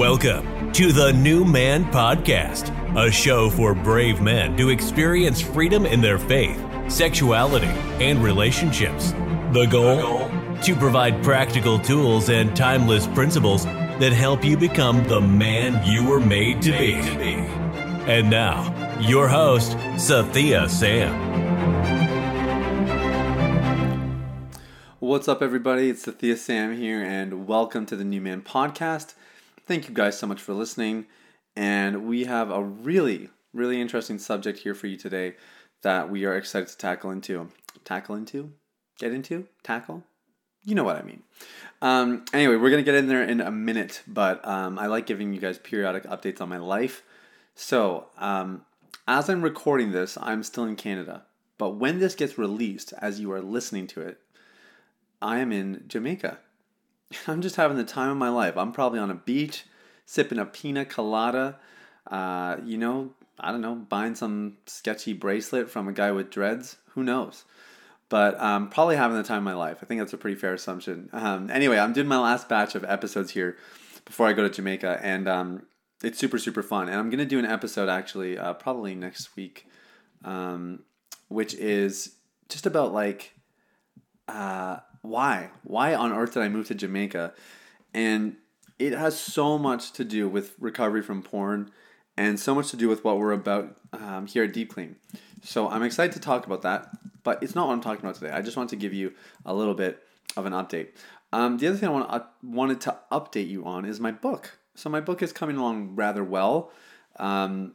Welcome to the New Man Podcast, a show for brave men to experience freedom in their faith, sexuality, and relationships. The goal? To provide practical tools and timeless principles that help you become the man you were made to be. And now, your host, Sathiya Sam. What's up, everybody? It's Sathiya Sam here, and welcome to the New Man Podcast. Thank you guys so much for listening. And we have a really, really interesting subject here for you today that we are excited to tackle into. Tackle into? Get into? Tackle? You know what I mean. Um, anyway, we're going to get in there in a minute, but um, I like giving you guys periodic updates on my life. So, um, as I'm recording this, I'm still in Canada. But when this gets released, as you are listening to it, I am in Jamaica. I'm just having the time of my life. I'm probably on a beach, sipping a pina colada. Uh, you know, I don't know, buying some sketchy bracelet from a guy with dreads. Who knows? But um, probably having the time of my life. I think that's a pretty fair assumption. Um, anyway, I'm doing my last batch of episodes here before I go to Jamaica, and um, it's super super fun. And I'm gonna do an episode actually, uh, probably next week, um, which is just about like. Uh, why? Why on earth did I move to Jamaica? And it has so much to do with recovery from porn and so much to do with what we're about um, here at Deep Clean. So I'm excited to talk about that, but it's not what I'm talking about today. I just want to give you a little bit of an update. Um, the other thing I want wanted to update you on is my book. So my book is coming along rather well. Um,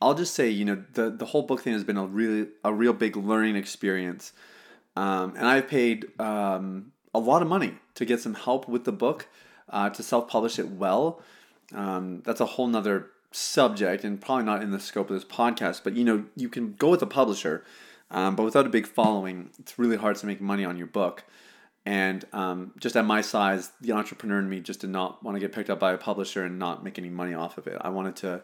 I'll just say, you know, the the whole book thing has been a really a real big learning experience. Um, and I've paid um, a lot of money to get some help with the book uh, to self publish it well. Um, that's a whole nother subject and probably not in the scope of this podcast, but you know, you can go with a publisher, um, but without a big following, it's really hard to make money on your book. And um, just at my size, the entrepreneur in me just did not want to get picked up by a publisher and not make any money off of it. I wanted to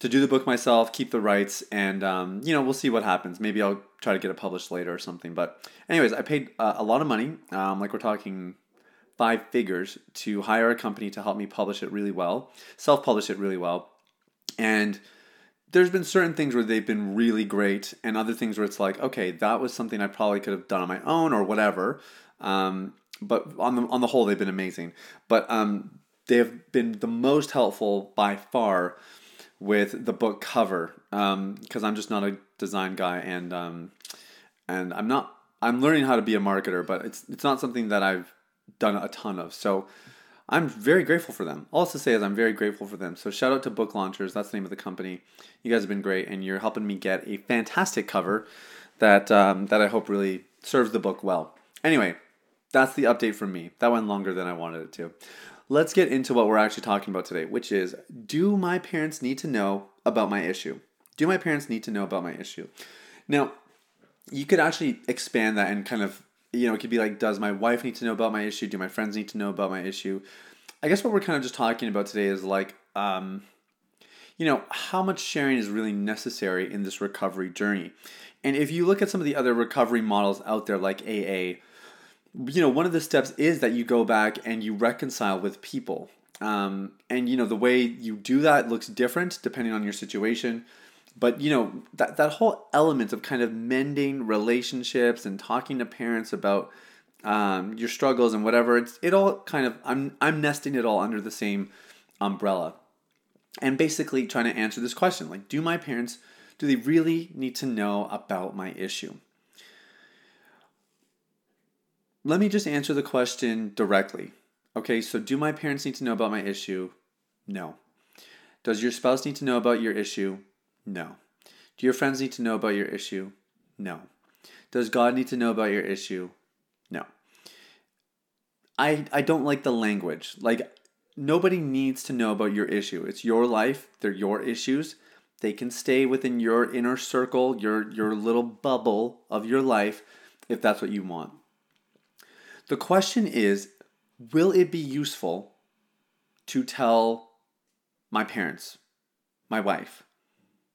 to do the book myself, keep the rights, and um, you know we'll see what happens. Maybe I'll try to get it published later or something. But anyways, I paid uh, a lot of money, um, like we're talking five figures, to hire a company to help me publish it really well, self-publish it really well, and there's been certain things where they've been really great, and other things where it's like, okay, that was something I probably could have done on my own or whatever. Um, but on the on the whole, they've been amazing. But um, they have been the most helpful by far with the book cover because um, I'm just not a design guy and um, and I'm not I'm learning how to be a marketer, but it's it's not something that I've done a ton of. So I'm very grateful for them. All to say is I'm very grateful for them. So shout out to Book Launchers. That's the name of the company. You guys have been great, and you're helping me get a fantastic cover that um, that I hope really serves the book well. Anyway, that's the update from me. That went longer than I wanted it to let's get into what we're actually talking about today, which is do my parents need to know about my issue? Do my parents need to know about my issue? Now, you could actually expand that and kind of, you know, it could be like, does my wife need to know about my issue? Do my friends need to know about my issue? I guess what we're kind of just talking about today is like, um, you know, how much sharing is really necessary in this recovery journey. And if you look at some of the other recovery models out there, like AA, you know, one of the steps is that you go back and you reconcile with people. Um, and you know, the way you do that looks different depending on your situation. But you know, that, that whole element of kind of mending relationships and talking to parents about um, your struggles and whatever, it's it all kind of I'm I'm nesting it all under the same umbrella. And basically trying to answer this question like, do my parents do they really need to know about my issue? Let me just answer the question directly. Okay, so do my parents need to know about my issue? No. Does your spouse need to know about your issue? No. Do your friends need to know about your issue? No. Does God need to know about your issue? No. I I don't like the language. Like nobody needs to know about your issue. It's your life, they're your issues. They can stay within your inner circle, your your little bubble of your life if that's what you want. The question is will it be useful to tell my parents, my wife,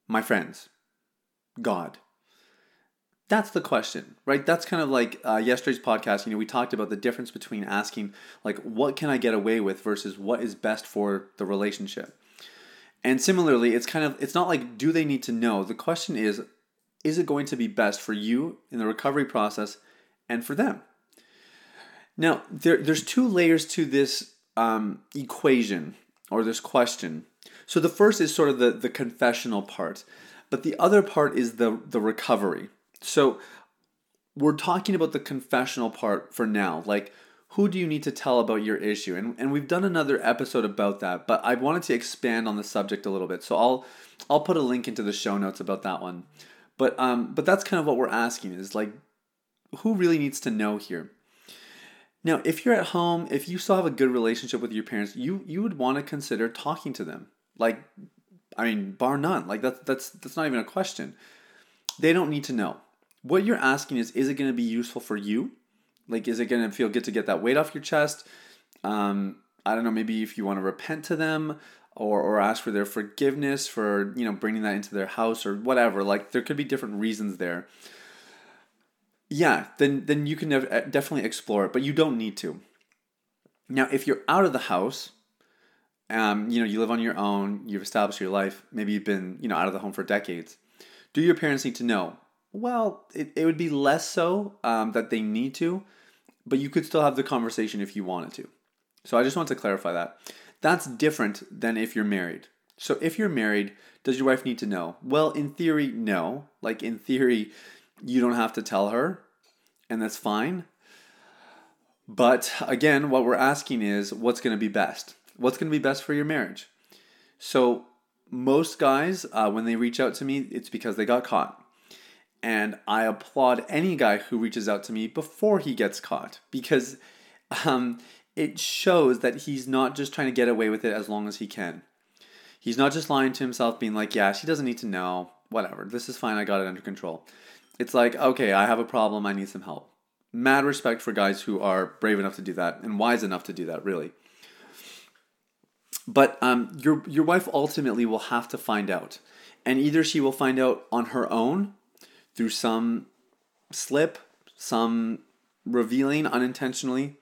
my friends, God? That's the question, right? That's kind of like uh, yesterday's podcast. You know, we talked about the difference between asking, like, what can I get away with versus what is best for the relationship. And similarly, it's kind of, it's not like, do they need to know? The question is, is it going to be best for you in the recovery process and for them? Now, there, there's two layers to this um, equation or this question. So the first is sort of the, the confessional part, but the other part is the, the recovery. So we're talking about the confessional part for now. Like, who do you need to tell about your issue? And, and we've done another episode about that, but I wanted to expand on the subject a little bit. So I'll I'll put a link into the show notes about that one. But um, but that's kind of what we're asking is like, who really needs to know here? Now, if you're at home, if you still have a good relationship with your parents, you you would want to consider talking to them. Like, I mean, bar none. Like that's that's that's not even a question. They don't need to know. What you're asking is, is it going to be useful for you? Like, is it going to feel good to get that weight off your chest? Um, I don't know. Maybe if you want to repent to them, or or ask for their forgiveness for you know bringing that into their house or whatever. Like, there could be different reasons there yeah, then then you can uh, definitely explore it, but you don't need to. Now, if you're out of the house, um, you know, you live on your own, you've established your life, maybe you've been, you know, out of the home for decades. Do your parents need to know? Well, it, it would be less so um, that they need to, but you could still have the conversation if you wanted to. So I just want to clarify that. That's different than if you're married. So if you're married, does your wife need to know? Well, in theory, no. Like in theory, you don't have to tell her, and that's fine. But again, what we're asking is what's going to be best? What's going to be best for your marriage? So, most guys, uh, when they reach out to me, it's because they got caught. And I applaud any guy who reaches out to me before he gets caught because um, it shows that he's not just trying to get away with it as long as he can. He's not just lying to himself, being like, yeah, she doesn't need to know, whatever, this is fine, I got it under control. It's like, okay, I have a problem, I need some help. Mad respect for guys who are brave enough to do that and wise enough to do that, really. But um, your your wife ultimately will have to find out, and either she will find out on her own through some slip, some revealing unintentionally,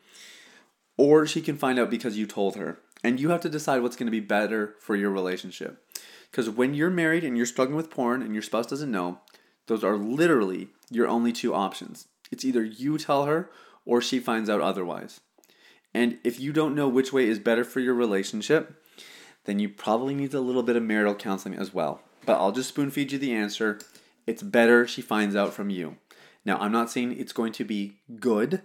or she can find out because you told her. And you have to decide what's going to be better for your relationship. Because when you're married and you're struggling with porn and your spouse doesn't know, those are literally your only two options. It's either you tell her or she finds out otherwise. And if you don't know which way is better for your relationship, then you probably need a little bit of marital counseling as well. But I'll just spoon feed you the answer. It's better she finds out from you. Now, I'm not saying it's going to be good.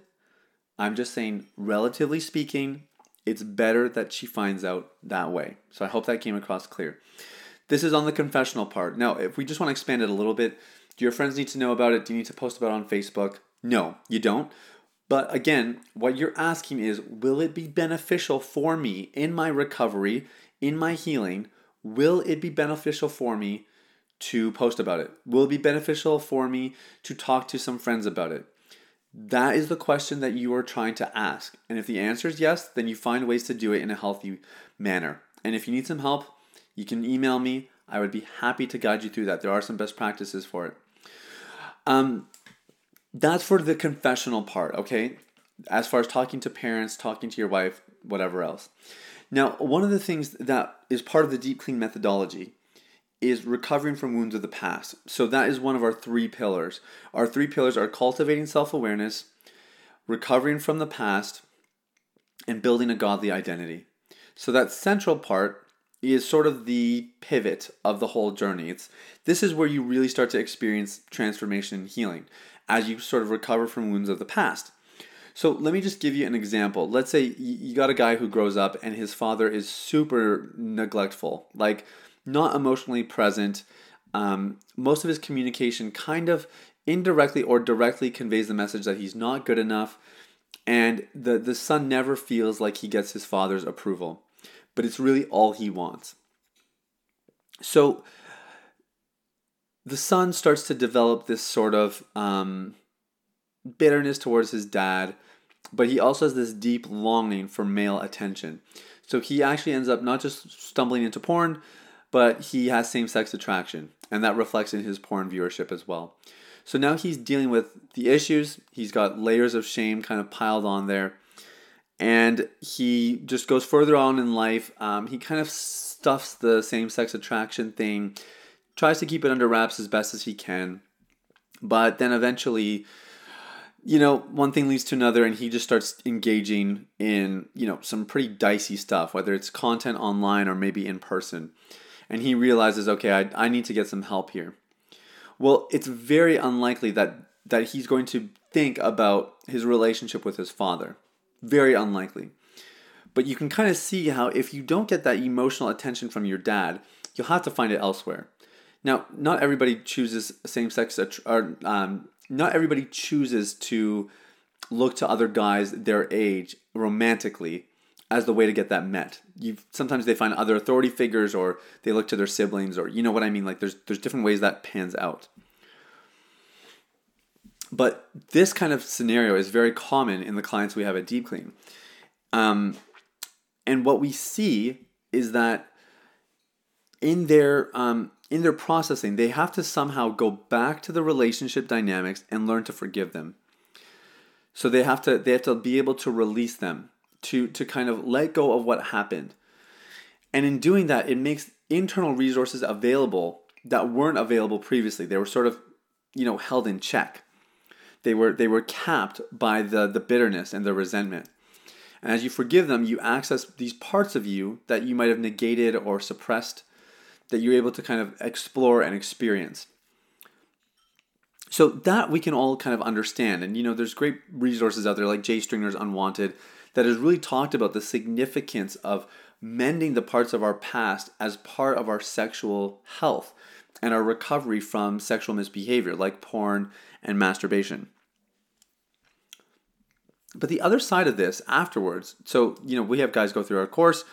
I'm just saying, relatively speaking, it's better that she finds out that way. So I hope that came across clear. This is on the confessional part. Now, if we just want to expand it a little bit, do your friends need to know about it? Do you need to post about it on Facebook? No, you don't. But again, what you're asking is will it be beneficial for me in my recovery, in my healing? Will it be beneficial for me to post about it? Will it be beneficial for me to talk to some friends about it? That is the question that you are trying to ask. And if the answer is yes, then you find ways to do it in a healthy manner. And if you need some help, you can email me. I would be happy to guide you through that. There are some best practices for it. Um, that's for the confessional part, okay? As far as talking to parents, talking to your wife, whatever else. Now, one of the things that is part of the deep clean methodology is recovering from wounds of the past. So that is one of our three pillars. Our three pillars are cultivating self-awareness, recovering from the past, and building a godly identity. So that central part is sort of the pivot of the whole journey. It's this is where you really start to experience transformation and healing as you sort of recover from wounds of the past. So let me just give you an example. Let's say you got a guy who grows up and his father is super neglectful, like not emotionally present. Um, most of his communication kind of indirectly or directly conveys the message that he's not good enough, and the the son never feels like he gets his father's approval but it's really all he wants. So the son starts to develop this sort of um, bitterness towards his dad, but he also has this deep longing for male attention. So he actually ends up not just stumbling into porn, but he has same sex attraction, and that reflects in his porn viewership as well. So now he's dealing with the issues. He's got layers of shame kind of piled on there. And he just goes further on in life. Um, he kind of stuffs the same sex attraction thing, tries to keep it under wraps as best as he can. But then eventually, you know, one thing leads to another, and he just starts engaging in, you know, some pretty dicey stuff, whether it's content online or maybe in person. And he realizes, okay, I, I need to get some help here. Well, it's very unlikely that that he's going to think about his relationship with his father. Very unlikely. But you can kind of see how if you don't get that emotional attention from your dad, you'll have to find it elsewhere. Now, not everybody chooses same sex, or um, not everybody chooses to look to other guys their age romantically as the way to get that met. You sometimes they find other authority figures or they look to their siblings or you know what I mean like there's there's different ways that pans out. But this kind of scenario is very common in the clients we have at Deep Clean. Um, and what we see is that in their um, in their processing, they have to somehow go back to the relationship dynamics and learn to forgive them. So they have to they have to be able to release them to to kind of let go of what happened. And in doing that, it makes internal resources available that weren't available previously. They were sort of, you know, held in check. They were they were capped by the the bitterness and the resentment. And as you forgive them, you access these parts of you that you might have negated or suppressed that you're able to kind of explore and experience. So that we can all kind of understand. And you know, there's great resources out there like Jay Stringer's Unwanted that has really talked about the significance of mending the parts of our past as part of our sexual health and our recovery from sexual misbehavior like porn and masturbation. But the other side of this afterwards, so you know, we have guys go through our course,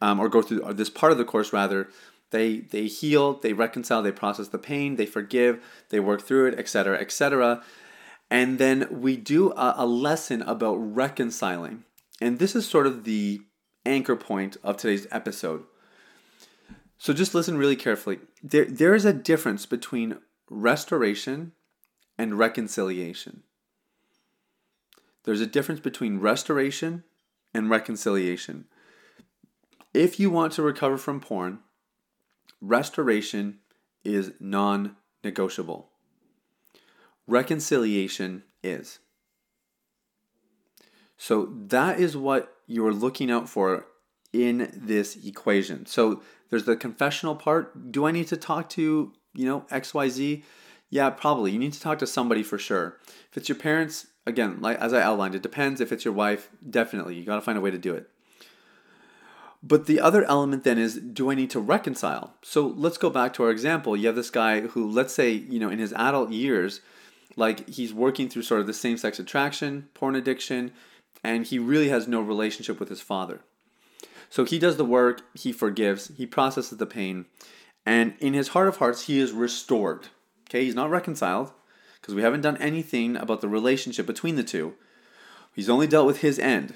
um, or go through this part of the course rather. They they heal, they reconcile, they process the pain, they forgive, they work through it, etc., etc. And then we do a, a lesson about reconciling. And this is sort of the anchor point of today's episode. So just listen really carefully. There, there is a difference between restoration and reconciliation. There's a difference between restoration and reconciliation. If you want to recover from porn, restoration is non negotiable. Reconciliation is. So that is what you're looking out for in this equation. So there's the confessional part. Do I need to talk to, you know, XYZ? Yeah, probably. You need to talk to somebody for sure. If it's your parents, again, like as I outlined, it depends. If it's your wife, definitely. You got to find a way to do it. But the other element then is do I need to reconcile? So let's go back to our example. You have this guy who, let's say, you know, in his adult years, like he's working through sort of the same sex attraction, porn addiction, and he really has no relationship with his father. So he does the work, he forgives, he processes the pain, and in his heart of hearts, he is restored. Okay, he's not reconciled because we haven't done anything about the relationship between the two. He's only dealt with his end.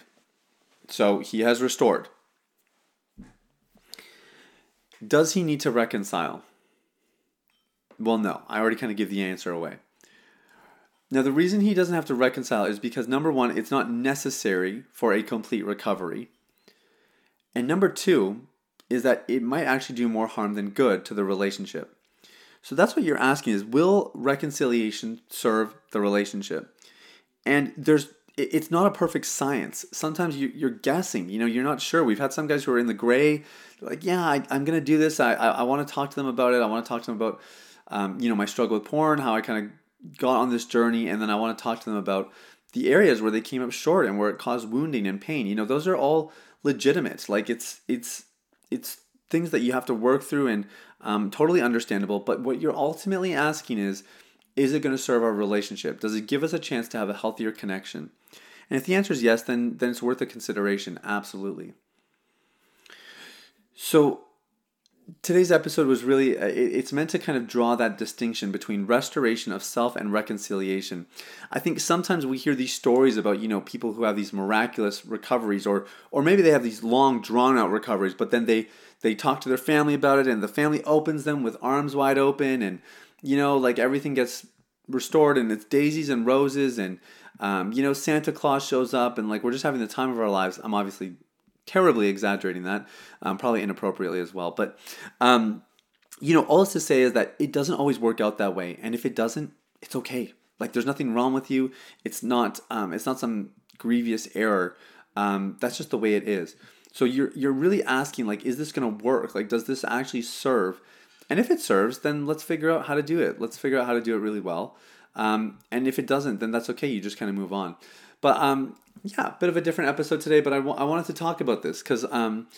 So he has restored. Does he need to reconcile? Well, no. I already kind of give the answer away. Now, the reason he doesn't have to reconcile is because number one, it's not necessary for a complete recovery. And number two is that it might actually do more harm than good to the relationship. So that's what you're asking is will reconciliation serve the relationship? And there's it's not a perfect science. Sometimes you, are guessing. You know, you're not sure. We've had some guys who are in the gray, like, yeah, I, am going to do this. I, I, I want to talk to them about it. I want to talk to them about, um, you know, my struggle with porn, how I kind of got on this journey and then I want to talk to them about the areas where they came up short and where it caused wounding and pain. You know, those are all legitimate. Like it's it's it's things that you have to work through and um, totally understandable. But what you're ultimately asking is, is it going to serve our relationship? Does it give us a chance to have a healthier connection? And if the answer is yes, then then it's worth a consideration. Absolutely. So today's episode was really uh, it's meant to kind of draw that distinction between restoration of self and reconciliation i think sometimes we hear these stories about you know people who have these miraculous recoveries or or maybe they have these long drawn out recoveries but then they they talk to their family about it and the family opens them with arms wide open and you know like everything gets restored and it's daisies and roses and um, you know Santa Claus shows up and like we're just having the time of our lives. I'm obviously terribly exaggerating that, um, probably inappropriately as well. But um, you know, all this to say is that it doesn't always work out that way, and if it doesn't, it's okay. Like there's nothing wrong with you. It's not. Um, it's not some grievous error. Um, that's just the way it is. So you're you're really asking like, is this going to work? Like, does this actually serve? And if it serves, then let's figure out how to do it. Let's figure out how to do it really well. Um, and if it doesn't, then that's okay. You just kind of move on. But um, yeah, bit of a different episode today. But I, w- I wanted to talk about this because um,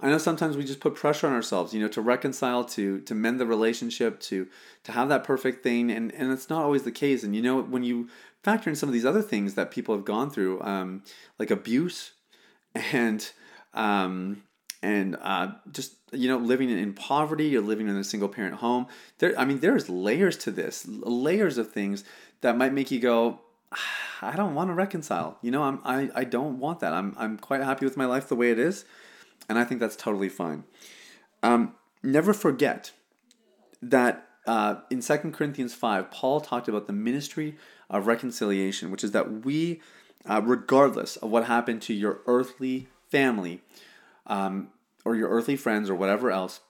I know sometimes we just put pressure on ourselves, you know, to reconcile, to to mend the relationship, to to have that perfect thing, and and it's not always the case. And you know, when you factor in some of these other things that people have gone through, um, like abuse, and um, and uh, just you know living in poverty or living in a single parent home there i mean there's layers to this layers of things that might make you go i don't want to reconcile. You know I'm, I, I don't want that. I'm, I'm quite happy with my life the way it is and i think that's totally fine. Um, never forget that uh, in 2 corinthians 5 paul talked about the ministry of reconciliation which is that we uh, regardless of what happened to your earthly family um, or your earthly friends or whatever else,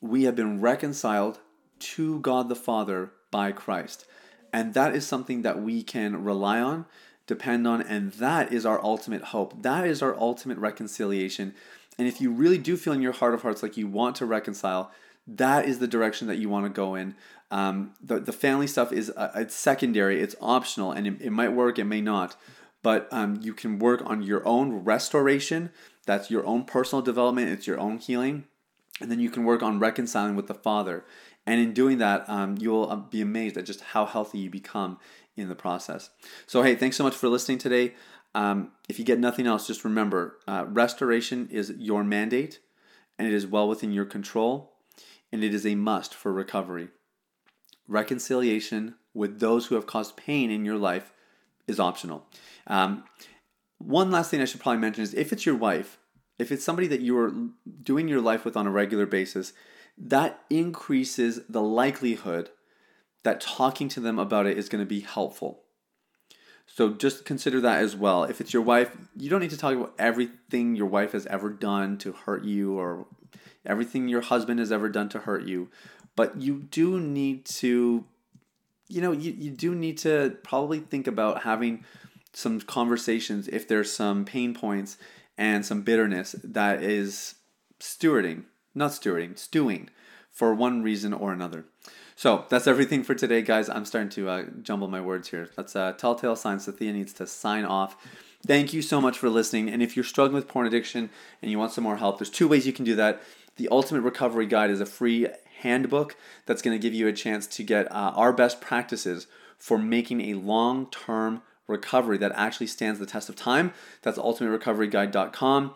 we have been reconciled to God the Father by Christ. And that is something that we can rely on, depend on, and that is our ultimate hope. That is our ultimate reconciliation. And if you really do feel in your heart of hearts like you want to reconcile, that is the direction that you want to go in. Um, the, the family stuff is uh, it's secondary, it's optional, and it, it might work, it may not. But um, you can work on your own restoration that's your own personal development, it's your own healing. And then you can work on reconciling with the Father. And in doing that, um, you'll uh, be amazed at just how healthy you become in the process. So, hey, thanks so much for listening today. Um, if you get nothing else, just remember uh, restoration is your mandate, and it is well within your control, and it is a must for recovery. Reconciliation with those who have caused pain in your life is optional. Um, one last thing I should probably mention is if it's your wife, if it's somebody that you are doing your life with on a regular basis, that increases the likelihood that talking to them about it is going to be helpful. So just consider that as well. If it's your wife, you don't need to talk about everything your wife has ever done to hurt you or everything your husband has ever done to hurt you, but you do need to you know, you, you do need to probably think about having some conversations if there's some pain points and some bitterness that is stewarding, not stewarding, stewing for one reason or another. So that's everything for today, guys. I'm starting to uh, jumble my words here. That's a telltale sign. Sathiya needs to sign off. Thank you so much for listening. And if you're struggling with porn addiction and you want some more help, there's two ways you can do that. The Ultimate Recovery Guide is a free handbook that's going to give you a chance to get uh, our best practices for making a long term recovery that actually stands the test of time. That's ultimaterecoveryguide.com.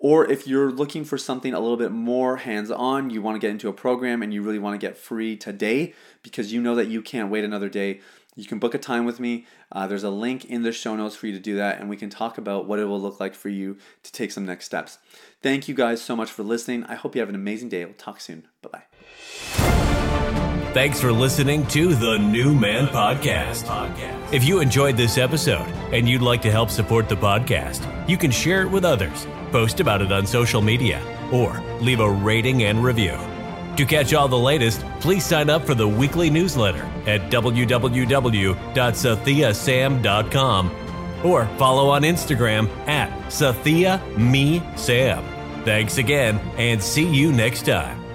Or if you're looking for something a little bit more hands on, you want to get into a program and you really want to get free today because you know that you can't wait another day, you can book a time with me. Uh, there's a link in the show notes for you to do that, and we can talk about what it will look like for you to take some next steps. Thank you guys so much for listening. I hope you have an amazing day. We'll talk soon. Bye bye. Thanks for listening to the New Man Podcast. If you enjoyed this episode and you'd like to help support the podcast, you can share it with others, post about it on social media, or leave a rating and review. To catch all the latest, please sign up for the weekly newsletter at www.sathiyasam.com or follow on Instagram at Sathya Me Sam. Thanks again and see you next time.